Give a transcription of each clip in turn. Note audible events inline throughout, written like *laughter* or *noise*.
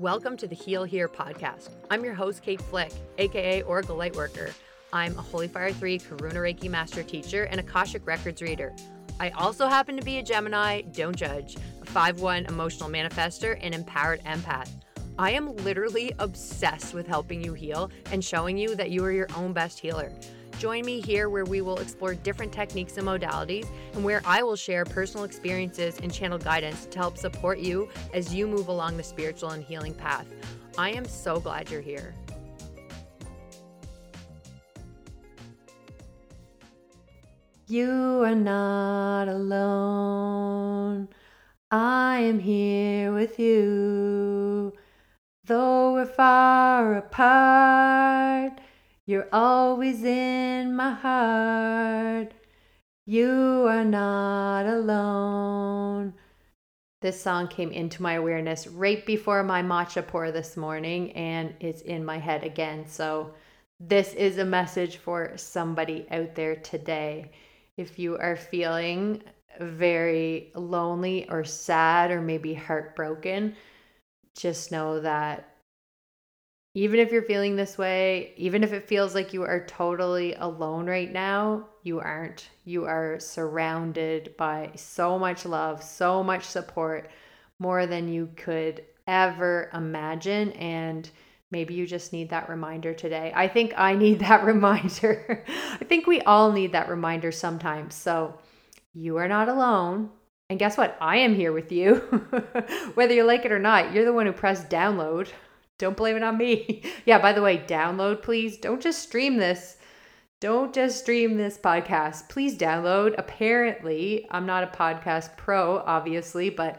Welcome to the Heal Here podcast. I'm your host, Kate Flick, aka Oracle Lightworker. I'm a Holy Fire 3 Karuna Reiki Master Teacher and Akashic Records reader. I also happen to be a Gemini, don't judge, a 5 1 emotional manifester, and empowered empath. I am literally obsessed with helping you heal and showing you that you are your own best healer. Join me here where we will explore different techniques and modalities, and where I will share personal experiences and channel guidance to help support you as you move along the spiritual and healing path. I am so glad you're here. You are not alone. I am here with you. Though we're far apart, you're always in my heart. You are not alone. This song came into my awareness right before my matcha pour this morning, and it's in my head again. So, this is a message for somebody out there today. If you are feeling very lonely or sad or maybe heartbroken, just know that even if you're feeling this way, even if it feels like you are totally alone right now, you aren't. You are surrounded by so much love, so much support, more than you could ever imagine. And maybe you just need that reminder today. I think I need *laughs* that reminder. I think we all need that reminder sometimes. So you are not alone. And guess what? I am here with you. *laughs* Whether you like it or not, you're the one who pressed download. Don't blame it on me. *laughs* yeah, by the way, download, please. Don't just stream this. Don't just stream this podcast. Please download. Apparently, I'm not a podcast pro, obviously, but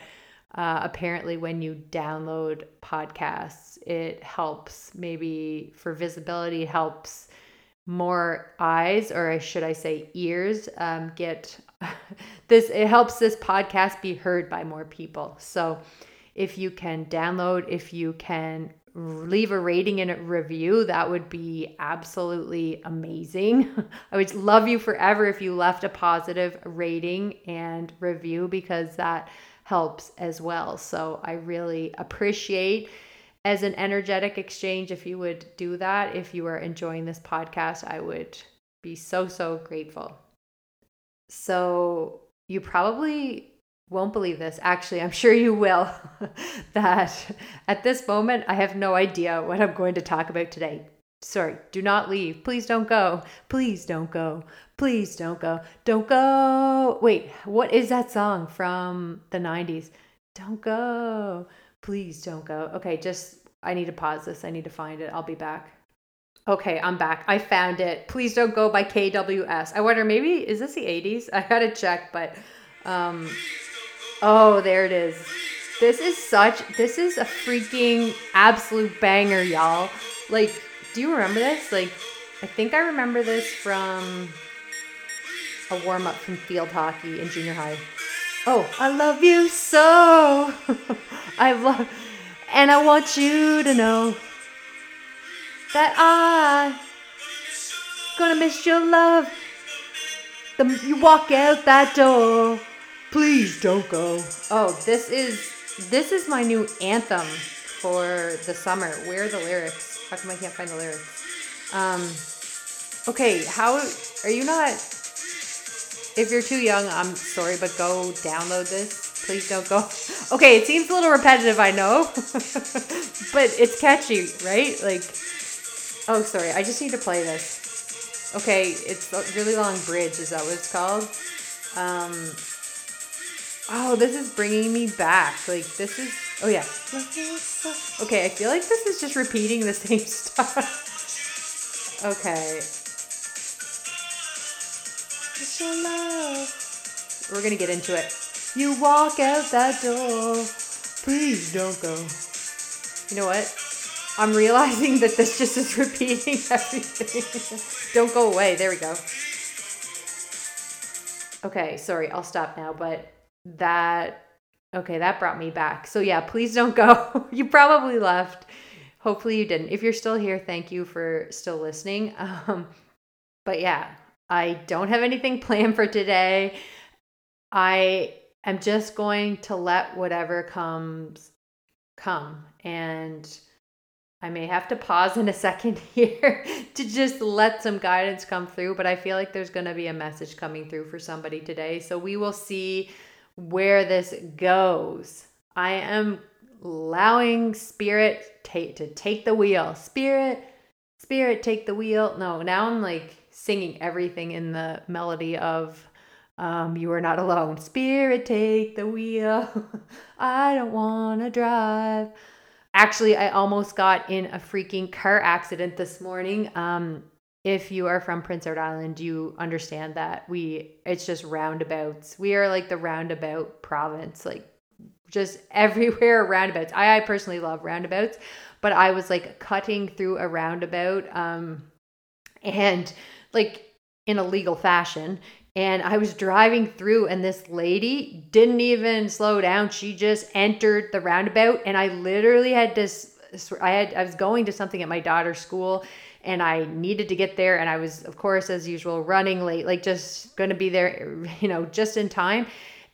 uh, apparently, when you download podcasts, it helps maybe for visibility, helps more eyes, or should I say ears, um, get *laughs* this. It helps this podcast be heard by more people. So, if you can download, if you can leave a rating and a review, that would be absolutely amazing. *laughs* I would love you forever if you left a positive rating and review because that helps as well. So I really appreciate as an energetic exchange if you would do that. If you are enjoying this podcast, I would be so so grateful. So you probably won't believe this. Actually, I'm sure you will. *laughs* that at this moment, I have no idea what I'm going to talk about today. Sorry, do not leave. Please don't go. Please don't go. Please don't go. Don't go. Wait, what is that song from the 90s? Don't go. Please don't go. Okay, just, I need to pause this. I need to find it. I'll be back. Okay, I'm back. I found it. Please don't go by KWS. I wonder, maybe, is this the 80s? I gotta check, but um Oh, there it is. This is such, this is a freaking absolute banger, y'all. Like, do you remember this? Like, I think I remember this from a warm up from field hockey in junior high. Oh, I love you so. *laughs* I love, and I want you to know that I gonna miss your love. The you walk out that door. Please don't go. Oh, this is this is my new anthem for the summer. Where are the lyrics? How come I can't find the lyrics? Um, okay, how are you not? If you're too young, I'm sorry, but go download this. Please don't go. *laughs* Okay, it seems a little repetitive, I know, *laughs* but it's catchy, right? Like, oh, sorry, I just need to play this. Okay, it's a really long bridge. Is that what it's called? Um, Oh, this is bringing me back. Like, this is. Oh, yeah. Okay, I feel like this is just repeating the *laughs* same stuff. okay. We're gonna get into it. You walk out that door. Please don't go. You know what? I'm realizing that this just is *laughs* repeating everything. don't go away. There we go. Okay, sorry, I'll stop now, but that okay, that brought me back. So yeah, please don't go. *laughs* you probably left. Hopefully you didn't. If you're still here, thank you for still listening. *laughs* Um, but yeah, I don't have anything *laughs* planned for today. I am just going to let whatever comes come. And I may have to pause in a second here to just let some guidance come through, but I feel like there's going to be a message coming through for somebody today. So we will see where this goes. I am allowing spirit t- to take the wheel. Spirit, spirit, take the wheel. No, now I'm like singing everything in the melody of um, You Are Not Alone. Spirit, take the wheel. *laughs* I don't want to drive. Actually, I almost got in a freaking car accident this morning. Um, if you are from Prince Edward Island, you understand that we it's just roundabouts. We are like the roundabout province, like just *laughs* everywhere roundabouts. I, I personally love roundabouts, but I was like cutting through a roundabout um and like in a legal fashion and I was driving through and this lady didn't even slow down. She just entered the roundabout and I literally had to I had I was going to something at my daughter's school and I needed to get there and I was of course as usual running late like just going to be there you know just in time.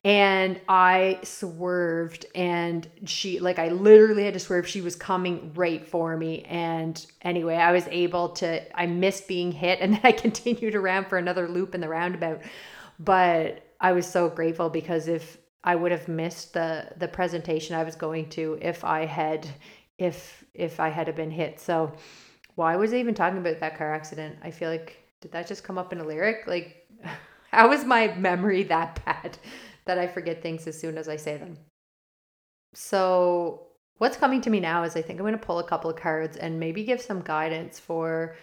And I swerved and she like I literally had to swerve. She was coming right for me. And anyway I was able to I missed being hit and *laughs* then I continued around for another loop in the roundabout. But I was so grateful because if I would have missed the the presentation I was going to if I had if if I had been hit. So why was I even talking about that car accident I feel like did that just come up in a lyric like *laughs* how is my memory that bad that I forget things as soon as I say them. So, what's coming to me now is I think I'm going to pull a couple of cards and maybe give some guidance for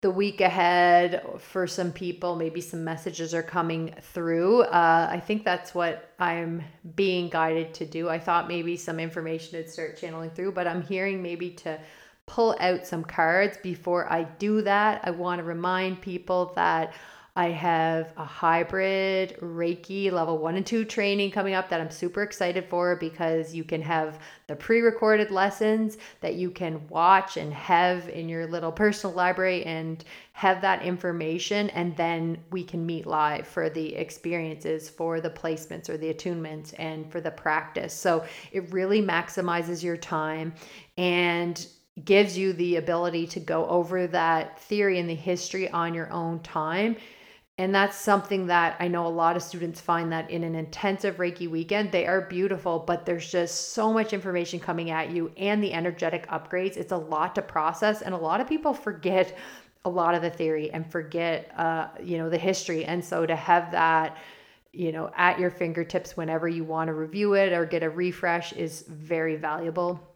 the week ahead for some people. Maybe some messages are coming through. Uh, I think that's what I'm being guided to do. I thought maybe some information would start channeling through, but I'm hearing maybe to pull out some cards. Before I do that, I want to remind people that I have a hybrid Reiki level one and two training coming up that I'm super excited for because you can have the pre recorded lessons that you can watch and have in your little personal library and have that information. And then we can meet live for the experiences, for the placements or the attunements, and for the practice. So it really maximizes your time and gives you the ability to go over that theory and the history on your own time and that's something that I know a lot of students find that in an intensive Reiki weekend, they are beautiful, but there's just so much information coming at you and the energetic upgrades. It's a lot to process. And a lot of people forget a lot of the theory and forget, uh, you know, the history. And so to have that, you know, at your fingertips whenever you want to review it or get a refresh is very valuable.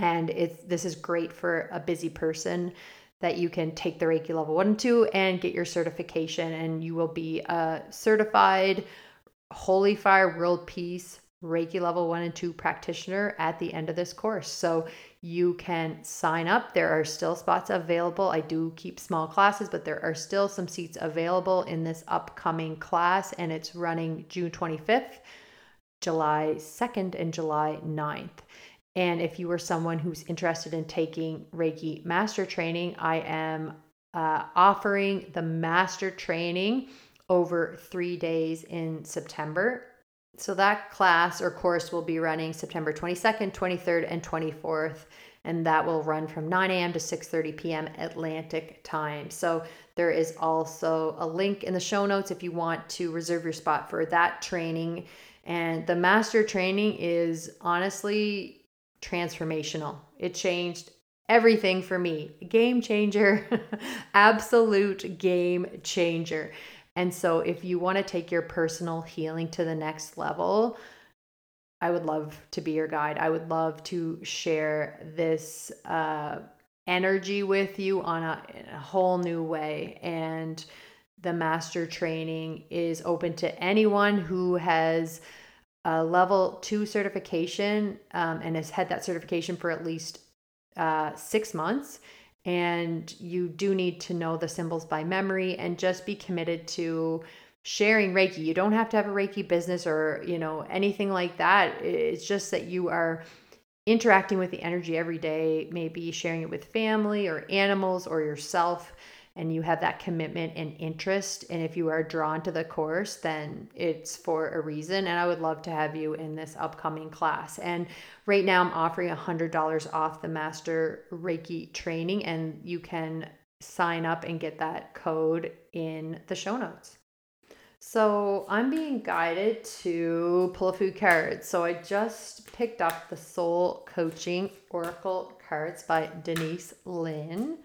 And it's this is great for a busy person that you can take the Reiki level one and two and get your certification, and you will be a certified Holy Fire World Peace Reiki level one and two practitioner at the end of this course. So you can sign up. There are still spots available. I do keep small classes, but there are still some seats available in this upcoming class, and it's running June 25th, July 2nd, and July 9th. And if you are someone who's interested in taking Reiki Master Training, I am uh, offering the Master Training over three days in September. So that class or course will be running September 22nd, 23rd, and 24th, and that will run from 9 a.m. to 6:30 p.m. Atlantic time. So there is also a link in the show notes if you want to reserve your spot for that training. And the master training is honestly transformational. It changed everything for me. Game changer, *laughs* absolute game changer. And so, if you want to take your personal healing to the next level, I would love to be your guide. I would love to share this uh, energy with you on a, a whole new way. And the master training is open to anyone who has a level two certification um, and has had that certification for at least uh, six months. And you do need to know the symbols by memory and just be committed to sharing Reiki. You don't have to have a Reiki business or, you know, anything like that. It's just that you are interacting with the energy every day, maybe sharing it with family or animals or yourself and you have that commitment and interest and if you are drawn to the course then it's for a reason and i would love to have you in this upcoming class and right now i'm offering $100 off the master reiki training and you can sign up and get that code in the show notes so I'm being guided to pull a few cards. So I just picked up the Soul Coaching Oracle cards by Denise Linn.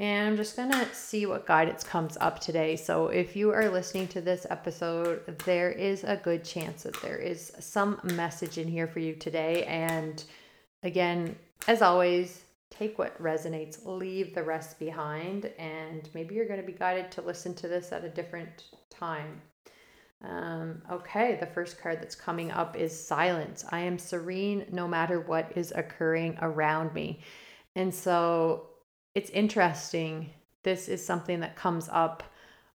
And I'm just going to see what guidance comes up today. So, if you are listening to this episode, there is a good chance that there is some message in here for you today. And again, as always, take what resonates, leave the rest behind. And maybe you're going to be guided to listen to this at a different time. Um, okay, the first card that's coming up is silence. I am serene no matter what is occurring around me. And so it's interesting. This is something that comes up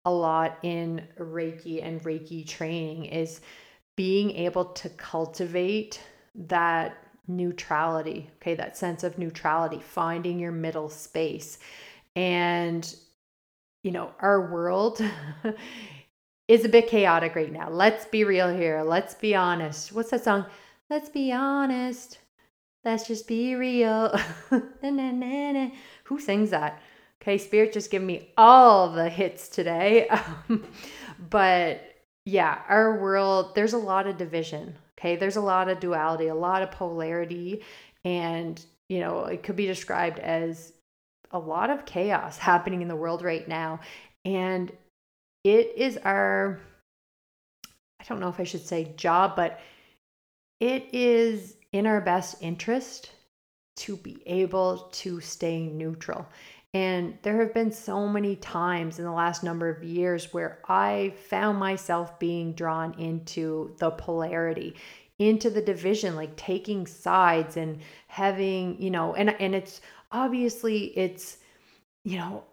a lot in Reiki and Reiki training is being able to cultivate that neutrality, okay, that sense of neutrality, finding your middle space. And, you know, our world *laughs* is a bit chaotic right now. Let's be real here. Let's be honest. What's that song? Let's be honest. Let's just be real. *laughs* Who sings that? Okay, Spirit just give me all the hits today. *laughs* Um, but yeah, our world, there's a lot of division. Okay, there's a lot of duality, a lot of polarity. And, you know, it could be described as a lot of chaos *laughs* happening in the world right now. And it is our, I don't know if I should say job, but it is in our best interest to be able to stay neutral. And there have been so many times in the last number of years where I found myself being drawn into the polarity, into the division, like taking sides and having, you know, and and it's obviously it's you know,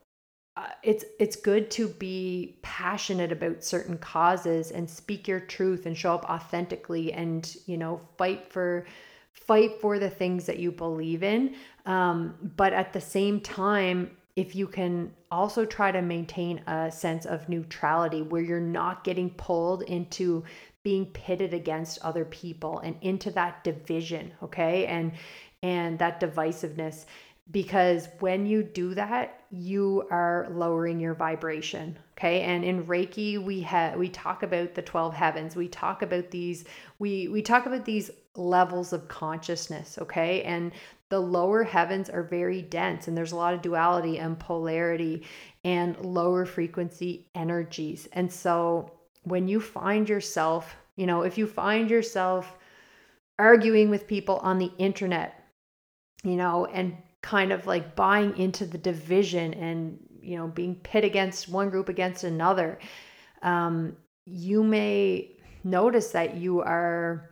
uh, it's it's good to be passionate about certain causes and speak your truth and show up authentically and you know fight for fight for the things that you believe in. Um, but at the same time if you can also try to maintain a sense of neutrality where you're not getting pulled into being pitted against other people and into that division okay? And and that divisiveness. Because when you do that you are lowering your vibration okay? And in reiki we have we talk about the 12 heavens. We talk about these we we talk about these levels of consciousness okay? And the lower heavens are very dense and there's a lot of duality and polarity and lower frequency energies. And so when you find yourself you know if you find yourself arguing with people on the internet you know and kind of like buying into the division and you know being pit against one group against another um, you may notice that you are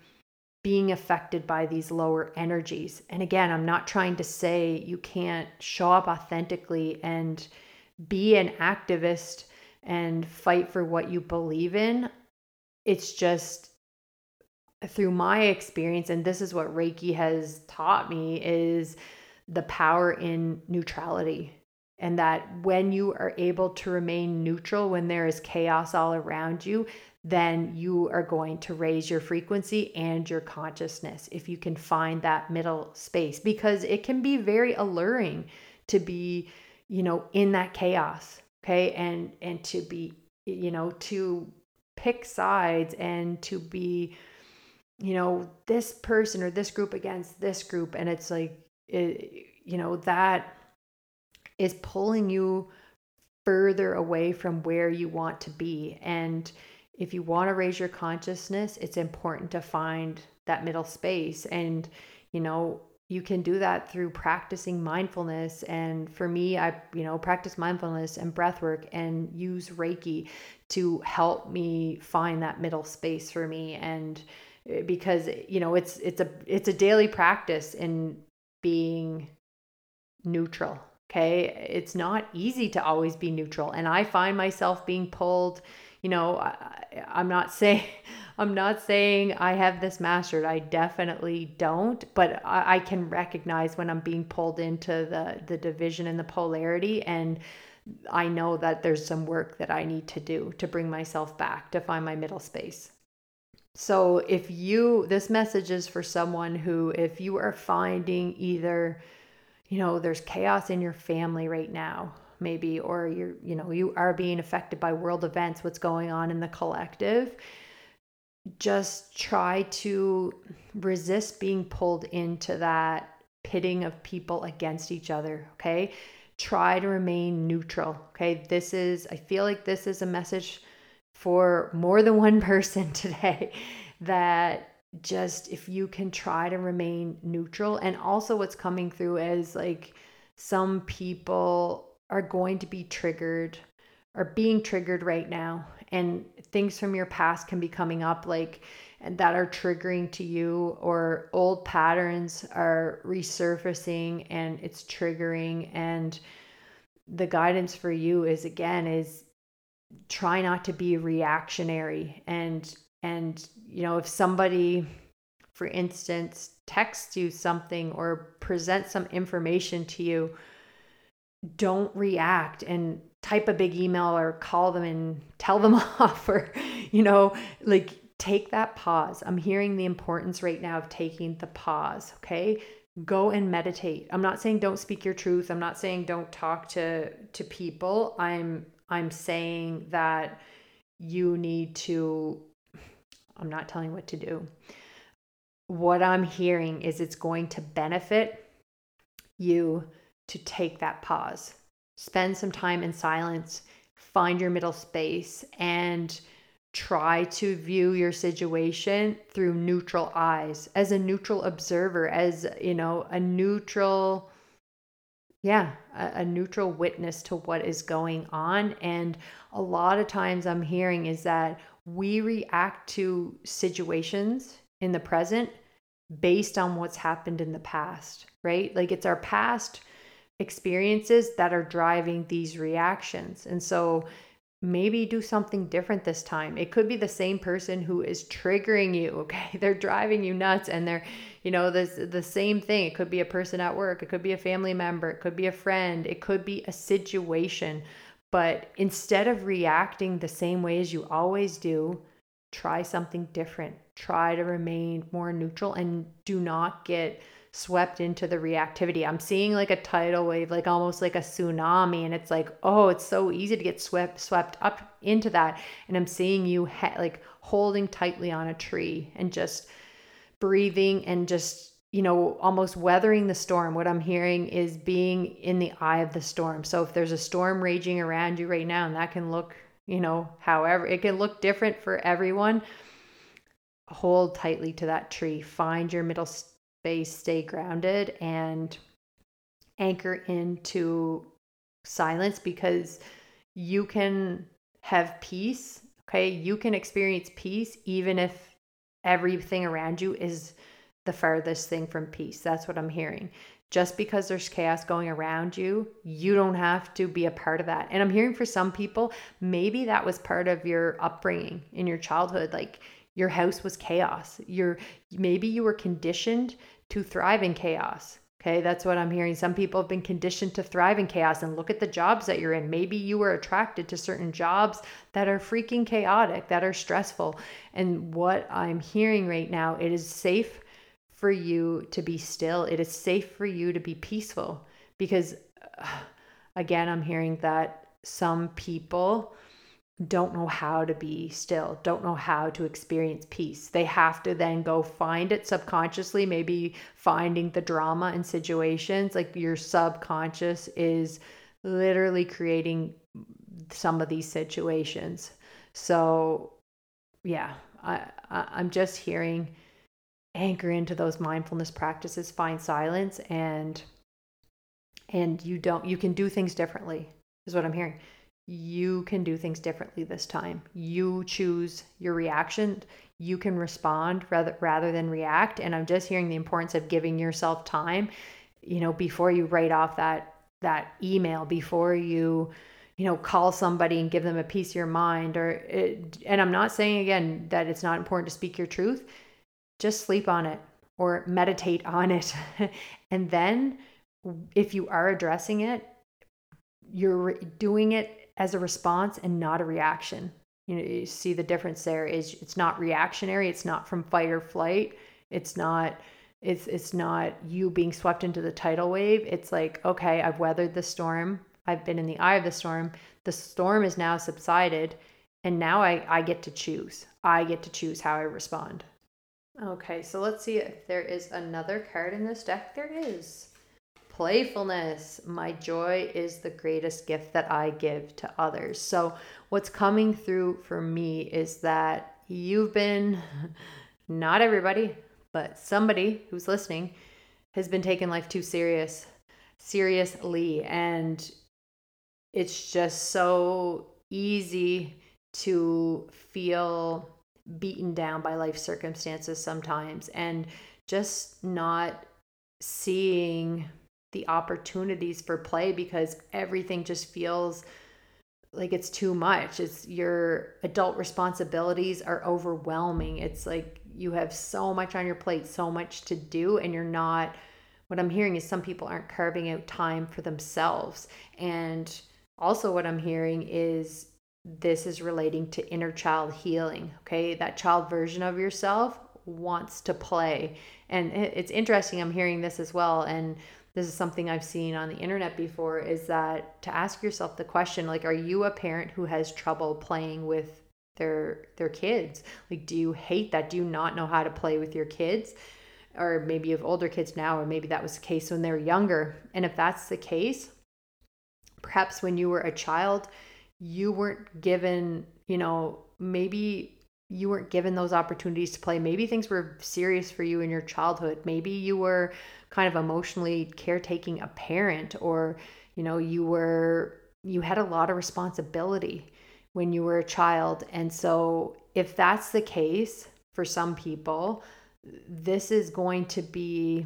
being affected by these lower energies. And again i'm not trying to say you can't show up authentically and be an activist and fight for what you believe in. It's just through my experience and this is what reiki has taught me is the power in neutrality and that when you are able to remain neutral when there is chaos all around you then you are going to raise your frequency and your consciousness if you can find that middle space because it can be very alluring to be you know in that chaos okay? And and to be you know to pick sides and to be you know this person or this group against this group. And it's like it, you know, that is pulling you further away from where you want to be. And if you want to raise your consciousness, it's important to find that middle space. And, you know, you can do that through practicing mindfulness. And for me, I, you know, practice mindfulness and breath work and use Reiki to help me find that middle space for me. And eh, because, you know, it's, it's a, it's a daily practice in being neutral. Okay. It's not easy to always be neutral. And I find myself being pulled, you know, I, am not *laughs* saying, I'm not saying I have this mastered. I definitely don't, but I, I can recognize when I'm being pulled into the, the division and the polarity. And I know that there's some work that I need to do to bring myself back, to find my middle space. So, if you, this message is for someone who, if you are finding either, you know, there's chaos in your family right now, maybe, or you're, you know, you are being affected by world events, what's going on in the collective, just try to resist being pulled into that pitting of people against each other. Okay. Try to remain neutral. Okay. This is, I feel like this is a message for more than one *laughs* person today that just if you can try to remain neutral. And also what's coming through is like some people are going to be triggered or being triggered right now. And things from your past can be coming up like and that are triggering to you or old patterns are resurfacing and it's triggering. And the guidance for you is again is try not to be reactionary. And and you know if somebody for instance texts you something or presents some information to you don't react and type a big email or call them and tell them *laughs* off or you know like take that pause. I'm hearing the importance right now of taking the pause okay? Go and meditate. I'm not saying don't speak your truth. I'm not saying don't talk to to people. I'm i'm saying that you need to i'm not telling what to do. What i'm hearing is it's going to benefit you to take that pause. Spend some time in silence, find your middle space, and try to view your situation through neutral eyes as a neutral observer, as, you know, a neutral yeah a, a, neutral witness to what is going on. And a lot of times i'm hearing is that we react to situations in the present based on what's happened in the past right like it's our past experiences that are driving these reactions. And so maybe do something different this time. It could be the same person who is triggering you, okay? *laughs* They're driving you nuts and they're, you know, this the same thing. It could be a person at work, it could be a family member, it could be a friend, it could be a situation. But instead of reacting the same way as you always do, try something different. Try to remain more neutral and do not get swept into the reactivity. I'm seeing like a tidal wave, like almost like a tsunami, and it's like, oh, it's so easy to get swept swept up into that. And I'm seeing you like holding tightly on a tree and just breathing and just you know almost weathering the storm. What I'm hearing is being in the eye of the storm. So if there's a storm raging around you right now, and that can look, you know, however it can look different for everyone. Hold tightly to that tree. Find your middle space, stay grounded, and anchor into silence because you can have peace. Okay. You can experience peace even if everything around you is the farthest thing from peace. That's what I'm hearing. Just because there's chaos going around you, you don't have to be a part of that. And I'm hearing for some people, maybe that was part of your upbringing in your childhood. Like your house was chaos. You're maybe you were conditioned to thrive in chaos. Okay, that's what I'm hearing. Some people have been conditioned to thrive in chaos and look at the jobs that you're in. Maybe you were attracted to certain jobs that are freaking chaotic, that are stressful. And what I'm hearing right now, it is safe for you to be still. It is safe for you to be peaceful because uh, again, I'm hearing that some people don't know how to be still, don't know how to experience peace. They have to then go find it subconsciously, maybe finding the drama in situations. Like your subconscious is literally creating some of these situations. So, yeah, I, I I'm just hearing anchor into those mindfulness practices, find silence, and and you don't you can do things differently. Is what I'm hearing you can do things differently this time. You choose your reaction. You can respond rather rather than react. And I'm just hearing the importance of giving yourself time, you know, before you write off that that email, before you you know call somebody and give them a piece of your mind or it, and i'm not saying again that it's not important to speak your truth just sleep on it or meditate on it *laughs* and then if you are addressing it you're doing it as a response and not a reaction. You know, you see the difference there is it's not reactionary, it's not from fight or flight, it's not it's it's not you being swept into the tidal wave. It's like, okay, I've weathered the storm. I've been in the eye of the storm. The storm is now subsided and now I I get to choose. I get to choose how I respond. Okay, so let's see if there is another card in this deck. There is. Playfulness. My joy is the greatest gift that I give to others. So, what's coming through for me is that you've been, *laughs* not everybody, but somebody who's listening has been taking life too serious, seriously. And it's just so easy to feel beaten down by life circumstances sometimes and just not seeing the opportunities for play because everything just feels like it's too much. It's your adult responsibilities are overwhelming. It's like you have so much on your plate, so much to do, and you're not. What I'm hearing is some people aren't carving out time for themselves. And also, what I'm hearing is this is relating to inner child healing. Okay. That child version of yourself wants to play. And it's interesting. I'm hearing this as well. And this is something I've seen on the internet before is that to ask yourself the question like are you a parent who has trouble playing with their their kids? Like do you hate that? Do you not know how to play with your kids? Or maybe you have older kids now or maybe that was the case when they were younger. And if that's the case, perhaps when you were a child, you weren't given, you know, maybe you weren't given those opportunities to play. Maybe things were serious for you in your childhood. Maybe you were kind of emotionally caretaking a parent or, you know, you were you had a lot of responsibility when you were a child. And so if that's the case for some people, this is going to be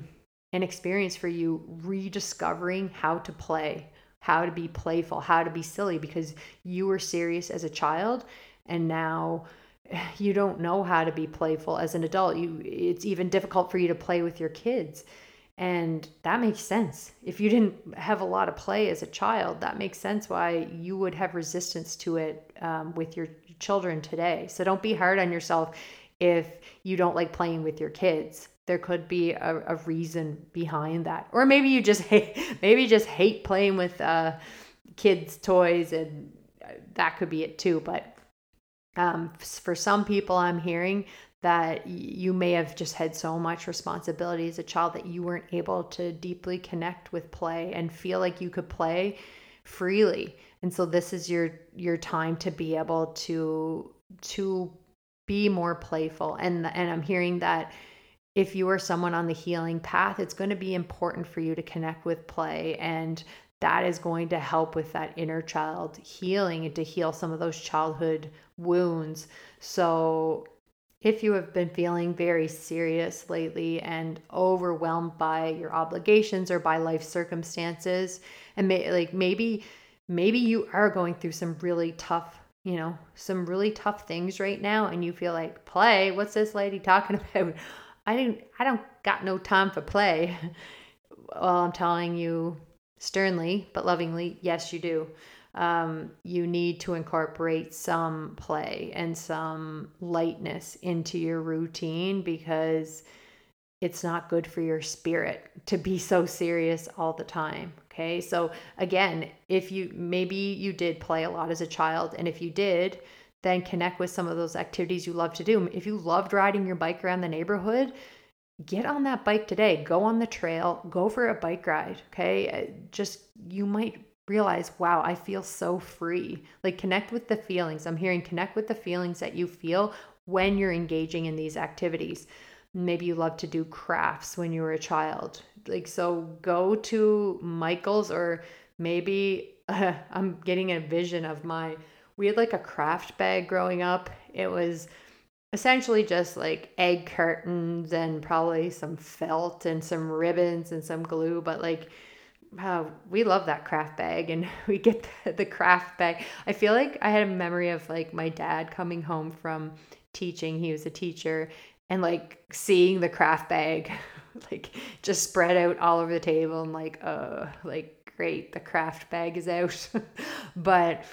an experience for you rediscovering how to play, how to be playful, how to be silly because you were serious as a child and now *sighs* you don't know how to be playful as an adult. You it's even difficult for you to play with your kids. And that makes sense. If you didn't have a lot of play as a child that makes sense why you would have resistance to it um, with your children today. So don't be hard on yourself if you don't like playing with your kids there could be a, a reason behind that or maybe you just *laughs* hate maybe you just hate playing with uh, kids toys and uh, that could be it too but um, for some people, I'm hearing that you may have just had so much responsibility as a child that you weren't able to deeply connect with play and feel like you could play freely. And so this is your your time to be able to to be more playful. And and I'm hearing that if you are someone on the healing path, it's going to be important for you to connect with play and that is going to help with that inner child healing and to heal some of those childhood wounds. So, if you have been feeling very serious lately and overwhelmed by your obligations or by life circumstances, and may, like maybe maybe you are going through some really tough, you know, some really tough things right now, and you feel like play. What's this lady talking *laughs* about? I didn't. I don't got no time for play. *laughs* well, I'm telling you sternly but lovingly, yes, you do. Um, you need to incorporate some play and some lightness into your routine because it's not good for your spirit to be so serious all the time. Okay. So, again, if you maybe you did play a lot as a child, and if you did, then connect with some of those activities you love to do. If you loved riding your bike around the neighborhood, get on that bike today. Go on the trail, go for a bike ride. Okay. Uh, just, you might realize, wow, I feel so free. Like connect with the feelings. I'm hearing connect with the feelings that you feel when you're engaging in these activities. Maybe you love to do crafts when you were a child. Like, so go to Michael's or maybe uh, *laughs* I'm getting a vision of my, we had like a craft bag growing up. It was, essentially just like egg curtains and probably some felt and some ribbons and some glue but like wow we love that craft bag and *laughs* we get the, the craft bag i feel like i had a memory of like my dad coming home from teaching he was a teacher and like seeing the craft bag *laughs* like just spread out all over the table and like uh like great, the craft bag is out. *laughs* but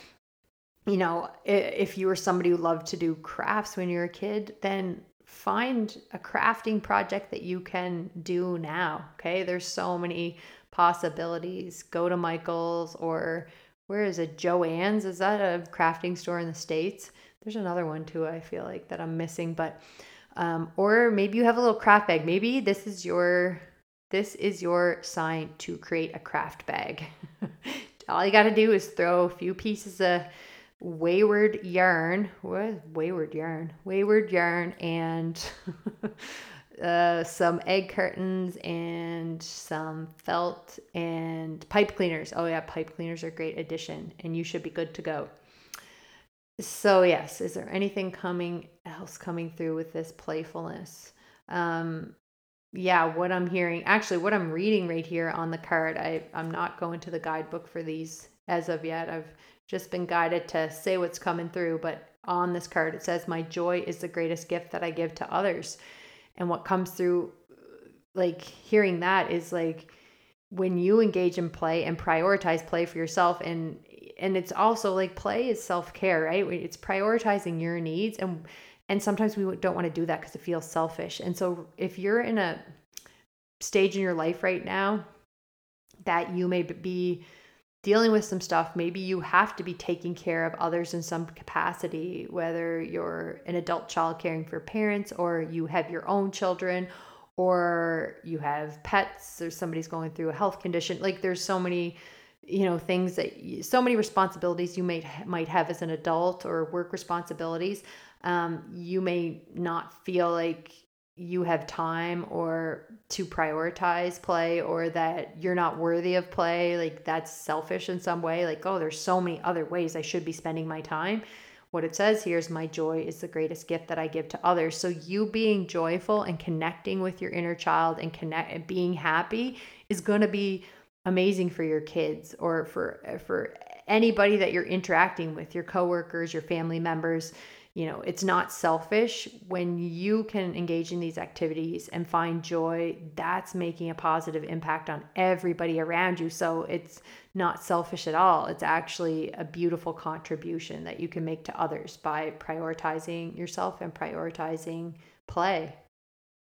you know, if you were somebody who loved to do crafts when you were a kid, then find a crafting project that you can do now. Okay. There's so many possibilities. Go to Michael's or where is it? Joann's? Is that a crafting store in the States? There's another one too, I feel like that I'm missing, but um, or maybe you have a little craft bag. Maybe this is your this is your sign to create a craft bag. *laughs* All you got to do is throw a few pieces of wayward yarn. What wayward yarn? Wayward yarn and *laughs* uh, some egg curtains and some felt and pipe cleaners. Oh yeah, pipe cleaners are a great addition, and you should be good to go. So yes, is there anything coming else coming through with this playfulness? Um, yeah, what I'm hearing, actually, what I'm reading right here on the card. I I'm not going to the guidebook for these as of yet. I've just been guided to say what's coming through, but on this card it says, "My joy is the greatest gift that I give to others." And what comes through, like hearing that, is like when you engage in play and prioritize play for yourself and and it's also like play is self-care right it's prioritizing your needs and and sometimes we don't want to do that because it feels selfish and so if you're in a stage in your life right now that you may be dealing with some stuff maybe you have to be taking care of others in some capacity whether you're an adult child caring for parents or you have your own children or you have pets or somebody's going through a health condition. Like there's so many you know things that so many responsibilities you might might have as an adult or work responsibilities. Um, you may not feel like you have time or to prioritize play or that you're not worthy of play like that's selfish in some way like oh there's so many other ways i should be spending my time. What it says here is my joy is the greatest gift that i give to others. So you being joyful and connecting with your inner child and connect and being happy is going to be amazing for your kids or for for anybody that you're interacting with your coworkers your family members you know it's not selfish when you can engage in these activities and find joy that's making a positive impact on everybody around you so it's not selfish at all it's actually a beautiful contribution that you can make to others by prioritizing yourself and prioritizing play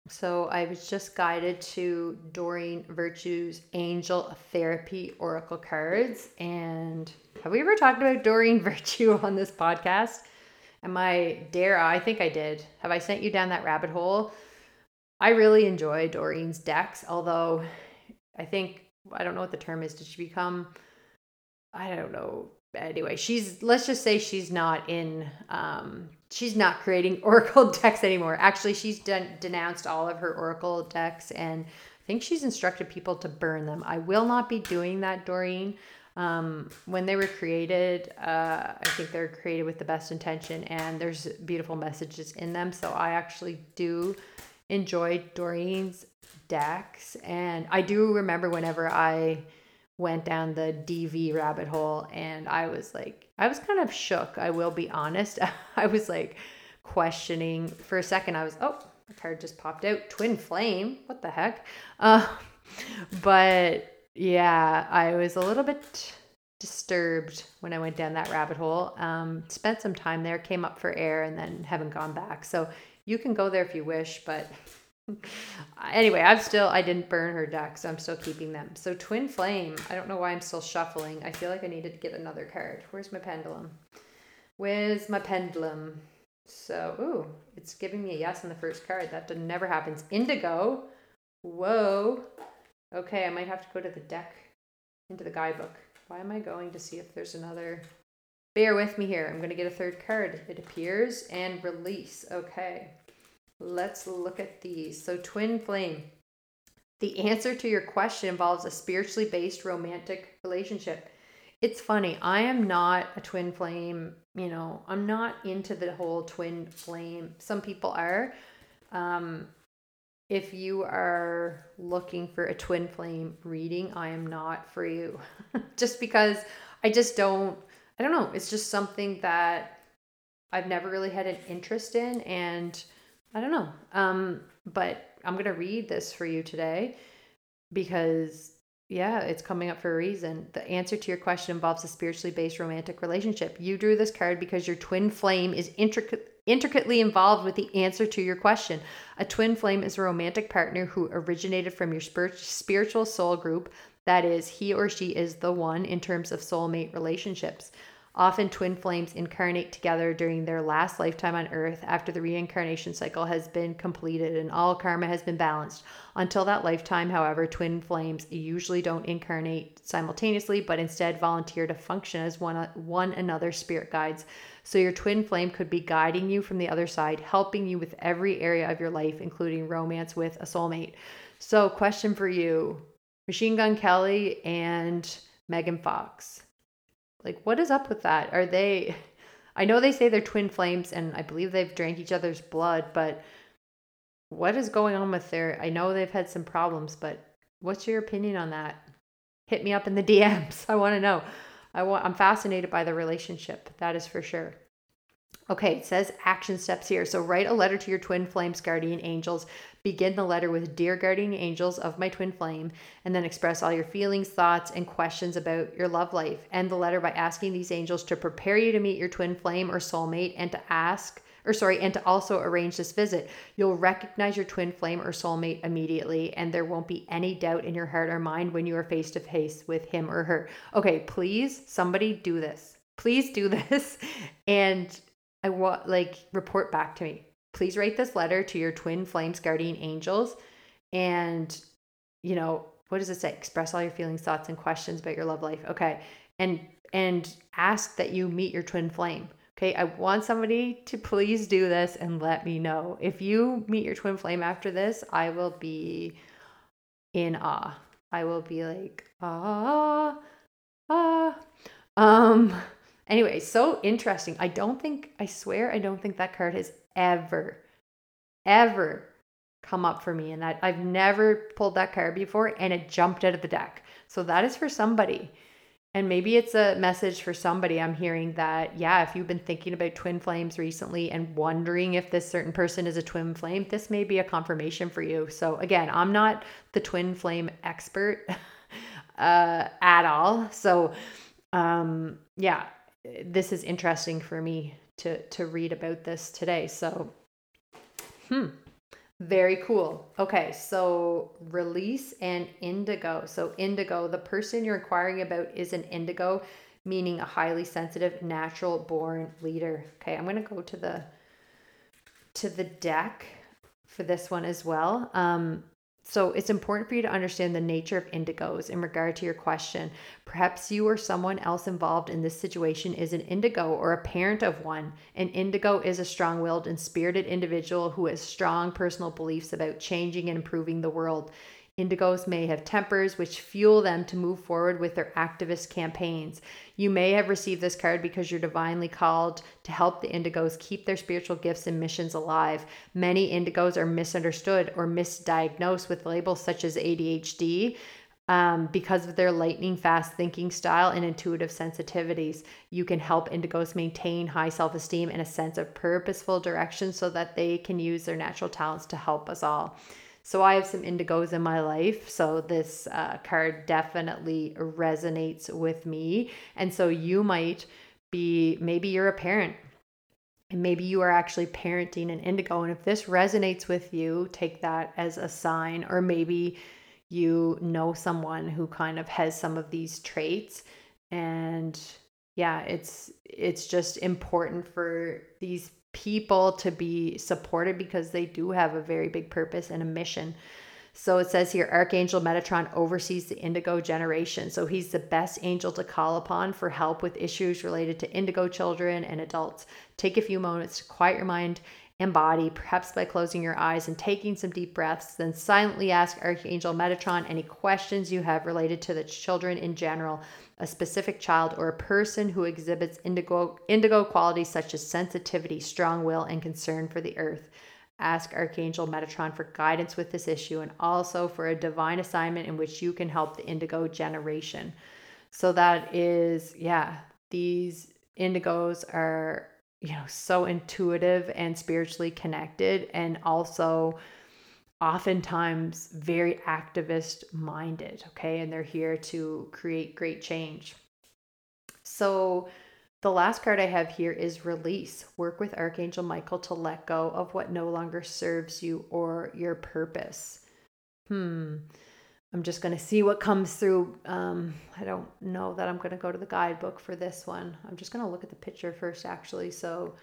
so I was just guided to Doreen Virtue's Angel Therapy Oracle cards. And have we ever talked about Doreen *laughs* Virtue on this podcast? Am I dare I think I did. Have I sent you down that rabbit hole? I really enjoy Doreen's decks, although I think I don't know what the term is. Did she become I don't know. Anyway, she's let's just say she's not in um she's not creating *laughs* Oracle decks anymore. Actually, she's den- denounced all of her Oracle decks and I think she's instructed people to burn them. I will not be doing that, Doreen. Um, when they were created, uh, I think they're created with the best intention and there's beautiful messages in them. So I actually do enjoy Doreen's decks. And I do remember whenever I went down the DV rabbit hole and I was like, I was kind of shook. I will be honest. *laughs* I was like questioning for a second. I was, oh, a card just popped out. Twin Flame. What the heck? Uh, *laughs* but yeah, I was a little bit disturbed when I went down that rabbit hole. Um, spent some time there, came up for air, and then haven't gone back. So you can go there if you wish, but *laughs* anyway, I'm still I didn't burn her deck, so I'm still keeping them. So Twin Flame, I don't know why I'm still shuffling. I feel like I needed to get another card. Where's my pendulum? Where's my pendulum? So, ooh, it's giving me a yes on the first card. That never happens. Indigo. Whoa. Okay, I might have to go to the deck, into the guidebook. Why am I going to see if there's another? Bear with me here. I'm going to get a third card. It appears and release. Okay. Let's look at these. So, twin flame. The answer to your question involves a spiritually based romantic relationship. It's funny. I am not a twin flame, you know, I'm not into the whole twin flame. Some people are. Um, if you are looking for a twin flame reading, I am not for you. *laughs* just because I just don't, I don't know. It's just something that I've never really had an interest in. And I don't know. Um, but I'm going to read this for you today because yeah, it's coming up for a reason. The answer to your question involves a spiritually based romantic relationship. You drew this card because your twin flame is intricate, intricately involved with the answer to your question. A twin flame is a romantic partner who originated from your spiritual soul group. That is, he or she is the one in terms of soulmate relationships. Often, twin flames incarnate together during their last lifetime on Earth after the reincarnation cycle has been completed and all karma has been balanced. Until that lifetime, however, twin flames usually don't incarnate simultaneously, but instead volunteer to function as one, one another's spirit guides. So, your twin flame could be guiding you from the other side, helping you with every area of your life, including romance with a soulmate. So, question for you Machine Gun Kelly and Megan Fox like, what is up with that? Are they. I know they say they're twin flames and I believe they've drank each other's blood, but what is going on with their. I know they've had some problems, but what's your opinion on that? Hit me up in the *laughs* DMs. I want to know. I want, I'm fascinated by the relationship. That is for sure. Okay, it says action steps here. So write a letter to your twin flames guardian angels. Begin the letter with Dear guardian angels of my twin flame, and then express all your feelings, thoughts, and questions about your love life. End the letter by asking these angels to prepare you to meet your twin flame or soulmate and to ask or sorry, and to also arrange this visit. You'll recognize your twin flame or soulmate immediately, and there won't be any doubt in your heart or mind when you are face to face with him or her. Okay, please, somebody do this. Please do *laughs* this. And I want like report back to me. Please write this letter to your twin flames guardian angels and you know, what does it say? Express all your feelings, thoughts and questions about your love life. Okay. And and ask that you meet your twin flame. Okay, I want somebody to please do this and let me know. If you meet your twin flame after this, I will be in awe. I will be like, ah, ah. Um, Anyway, so interesting. I don't think, I swear, I don't think that card has ever, ever come up for me. And that I've never pulled that card before and it jumped out of the deck. So that is for somebody. And maybe it's a message for somebody. I'm hearing that, yeah, if you've been thinking about twin flames recently and wondering if this certain person is a twin flame, this may be a confirmation for you. So, again, I'm not the twin flame expert *laughs* uh, at all. So, um, yeah, this is interesting for me to to read about this today. So, hmm, very cool. Okay, so release and indigo. So indigo, the person you're inquiring about is an indigo, meaning a highly sensitive, natural born leader. Okay, I'm gonna go to the to the deck for this one as well. Um, so it's important for you to understand the nature of indigos in regard to your question. Perhaps you or someone else involved in this situation is an indigo or a parent of one. An indigo is a strong willed and spirited individual who has strong personal beliefs about changing and improving the world. Indigos may have tempers which fuel them to move forward with their activist campaigns. You may have received this card because you're divinely called to help the indigos keep their spiritual gifts and missions alive. Many indigos are misunderstood or misdiagnosed with labels such as ADHD. Um, because of their lightning fast thinking style and intuitive sensitivities. You can help indigos maintain high self esteem and a sense of purposeful direction so that they can use their natural talents to help us all. So I have some indigos in my life. So this uh, card definitely resonates with me. And so you might be, maybe you're a parent and maybe you are actually parenting an indigo. And if this resonates with you, take that as a sign. Or maybe you know someone who kind of has some of these traits and yeah it's it's just important for these people to be supported because they do have a very big purpose and a mission. So it says here Archangel Metatron oversees the indigo generation. So he's the best angel to call upon for help with issues related to indigo children and adults. Take a few moments to quiet your mind and body, perhaps by closing your eyes and taking some deep breaths. Then silently ask Archangel Metatron any questions you have related to the children in general a specific child, or a person who exhibits indigo, indigo qualities such as sensitivity, strong will, and concern for the earth. Ask Archangel Metatron for guidance with this issue and also for a divine assignment in which you can help the indigo generation. So that is, yeah, these indigos are, you know, so intuitive and spiritually connected and also oftentimes very activist minded, okay? And they're here to create great change. So, the last card I have here is release. Work with Archangel Michael to let go of what no longer serves you or your purpose. Hmm. I'm just going to see what comes through. Um, I don't know that I'm going to go to the guidebook for this one. I'm just going to look at the picture first, actually. So,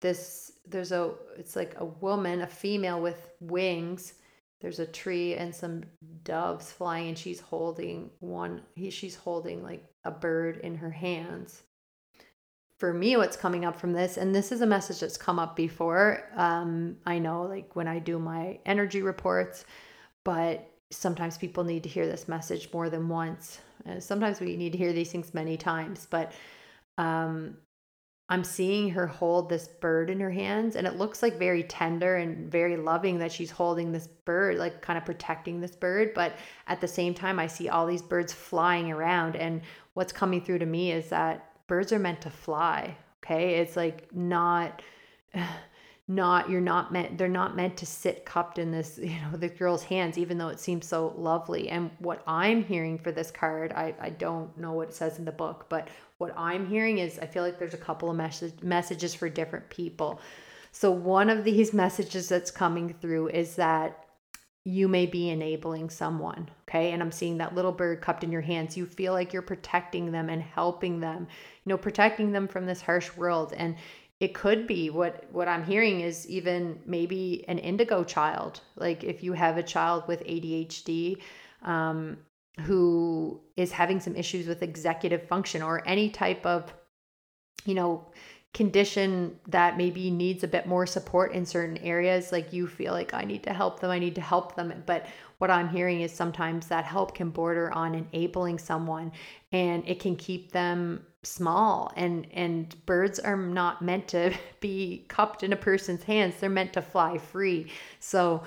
this, there's a, it's like a woman, a female with wings. There's a tree and some doves flying, and she's holding one, he, she's holding like a bird in her hands. For me, what's coming up from this, and this is a message that's come up before. Um, I know, like when I do my energy reports, but sometimes people need to hear this message more than once. Uh, sometimes we need to hear these things many times, but um, I'm seeing her hold this bird in her hands, and it looks like very tender and very loving that she's holding this bird, like kind of protecting this bird. But at the same time, I see all these birds flying around, and what's coming through to me is that birds are meant to fly. Okay, it's like not not you're not meant they're not meant to sit cupped in this *laughs* you know the girl's hands even though it seems so lovely. And what i'm hearing for this card i, I don't know what it says in the book but what i'm hearing is i feel like there's a couple of message, messages for different people. So one of these *laughs* messages that's coming through is that you may be enabling someone okay? And i'm seeing that little bird cupped in your hands. You feel like you're protecting them and helping them you know protecting them from this harsh world. And it could be. What what i'm hearing is even maybe an indigo child. Like if you have a child with adhd um, who is having some issues with executive function or any type of you know condition that maybe needs a bit more support in certain areas like you feel like i need to help them i need to help them. But what i'm hearing is sometimes that help can border on enabling someone and it can keep them small and and birds are not meant to *laughs* be cupped in a person's hands. They're meant to fly free. So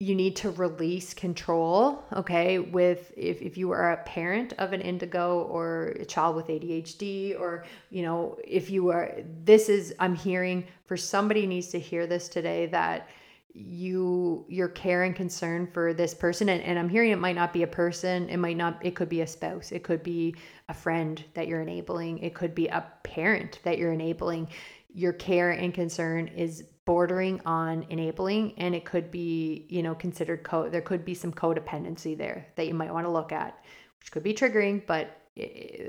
you need to release control okay with if, if you are a parent of an indigo or a child with adhd or you know if you are this is i'm hearing for somebody needs to hear this today that you your care and concern for this person and, and i'm hearing it might not be a person it might not it could be a spouse it could be a friend that you're enabling it could be a parent that you're enabling. Your care and concern is bordering on enabling and it could be you know considered co there could be some codependency there that you might want to look at which could be triggering but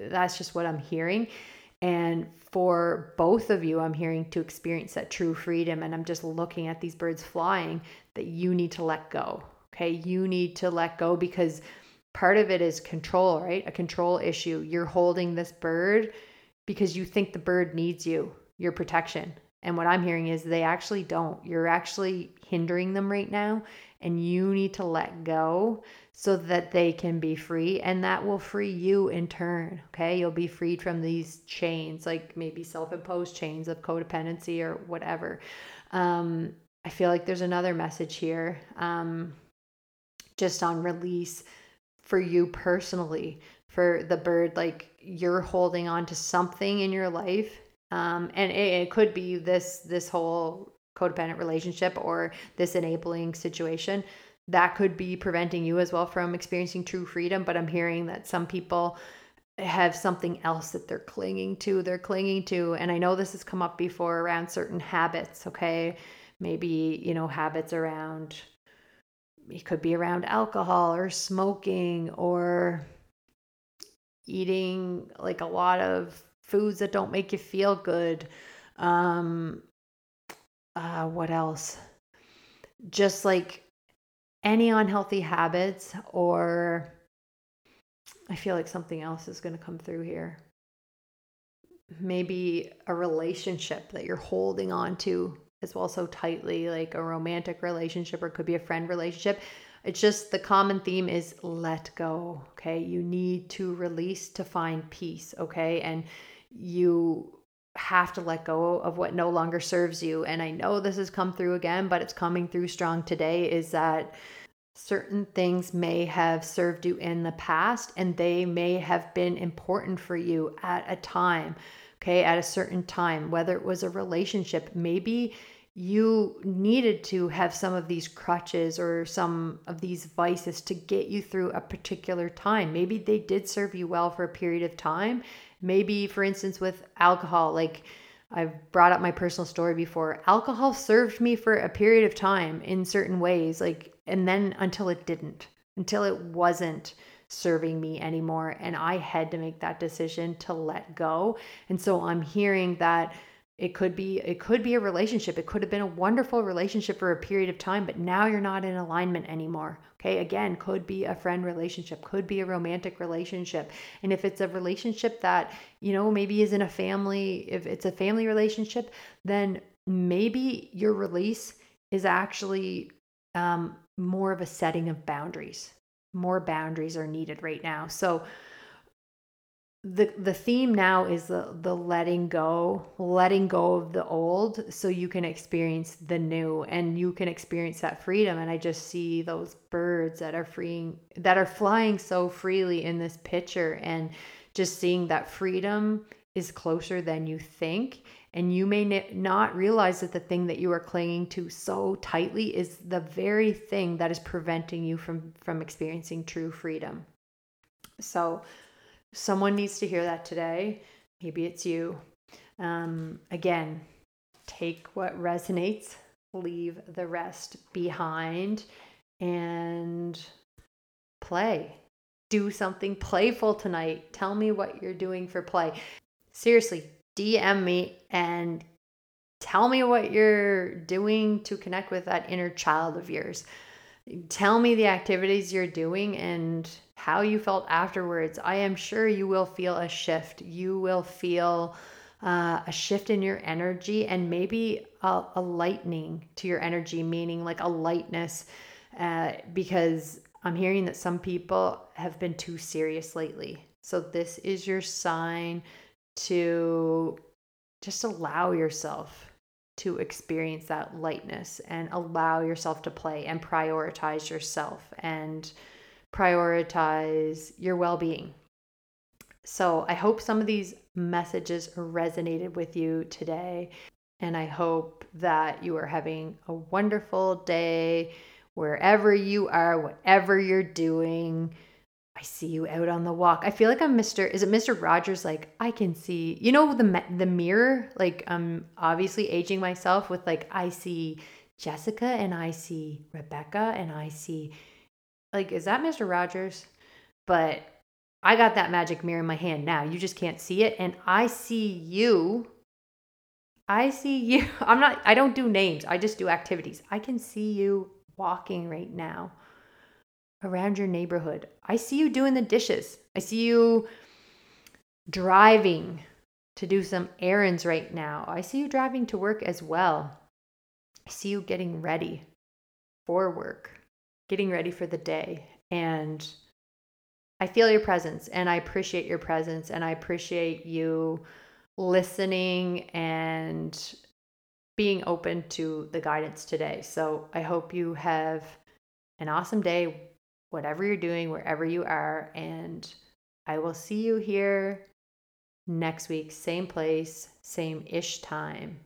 that's just what i'm hearing and for both of you, I'm hearing to experience that true freedom. And I'm just looking at these birds flying that you need to let go. Okay. You need to let go because part of it is control, right? A control issue. You're holding this bird because you think the bird needs you, your protection. And what I'm hearing is they actually don't. You're actually hindering them right now, and you need to let go so that they can be free. And that will free you in turn. Okay. You'll be freed from these chains, like maybe self imposed chains of codependency or whatever. Um, I feel like there's another message here um, just on release for you personally, for the bird. Like you're holding on to something in your life um, and it, it could be this this whole codependent relationship or this enabling situation that could be preventing you as well from experiencing true freedom. But i'm hearing that some people have something else that they're clinging to they're clinging to. And i know this has come up before around certain habits okay? Maybe you know habits around it could be around alcohol or smoking or eating like a lot of foods that don't make you feel good. Um, uh, what else? Just like any unhealthy habits, or I feel like something else is going to come through here. Maybe a relationship that you're holding on to as well so tightly, like a romantic relationship, or could be a friend relationship. It's just the common theme is let go. Okay. You need to release to find peace. Okay. And you have to let go of what no longer serves you. And I know this has come through again, but it's coming through strong today is that certain things may have served you in the past and they may have been important for you at a time, okay, at a certain time, whether it was a relationship, maybe you needed to have some of these crutches or some of these vices to get you through a particular time. Maybe they did serve you well for a period of time. Maybe, for instance, with alcohol, like I've brought up my personal story before, alcohol served me for a period of time in certain ways, like, and then until it didn't, until it wasn't serving me anymore. And I had to make that decision to let go. And so I'm hearing that it could be it could be a relationship it could have been a wonderful relationship for a period of time but now you're not in alignment anymore okay again could be a friend relationship could be a romantic relationship. And if it's a relationship that you know maybe is in a family if it's a family relationship then maybe your release is actually um, more of a setting of boundaries. More boundaries are needed right now. So the the theme now is the the letting go letting go of the old so you can experience the new and you can experience that freedom. And i just see those birds that are freeing that are flying so freely in this picture. And just seeing that freedom is closer than you think. And you may not realize that the thing that you are clinging to so tightly is the very thing that is preventing you from from experiencing true freedom. So Someone needs to hear that today. Maybe it's you. Um, again, take what resonates, leave the rest behind, and play. Do something playful tonight. Tell me what you're doing for play. Seriously, DM me and tell me what you're doing to connect with that inner child of yours. Tell me the activities you're doing and how you felt afterwards. I am sure you will feel a shift. You will feel uh, a shift in your energy and maybe a, a, lightening to your energy, meaning like a lightness, uh, because I'm hearing that some people have been too serious lately. So, this is your sign to just allow yourself to experience that lightness and allow yourself to play and prioritize yourself and prioritize your well being. So, I hope some of these messages resonated with you today. And I hope that you are having a wonderful day wherever you are, whatever you're doing. I see you out on the walk. I feel like I'm Mr. Is it Mr. Rogers? Like I can see, you know, the the mirror. Like I'm obviously aging myself with like I see Jessica and I see Rebecca and I see, like, is that Mr. Rogers? But I got that magic mirror in my hand now. You just can't see it, and I see you. I see you. *laughs* I'm not. I don't do names. I just do activities. I can see you walking right now around your neighborhood. I see you doing the dishes. I see you driving to do some errands right now. I see you driving to work as well. I see you getting ready for work, getting ready for the day. And I feel your presence and I appreciate your presence and I appreciate you listening and being open to the guidance today. So I hope you have an awesome day whatever you're doing, wherever you are. And I will see you here next week, same place, same ish time.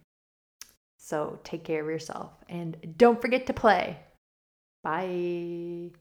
So take care of yourself and don't forget to play. Bye.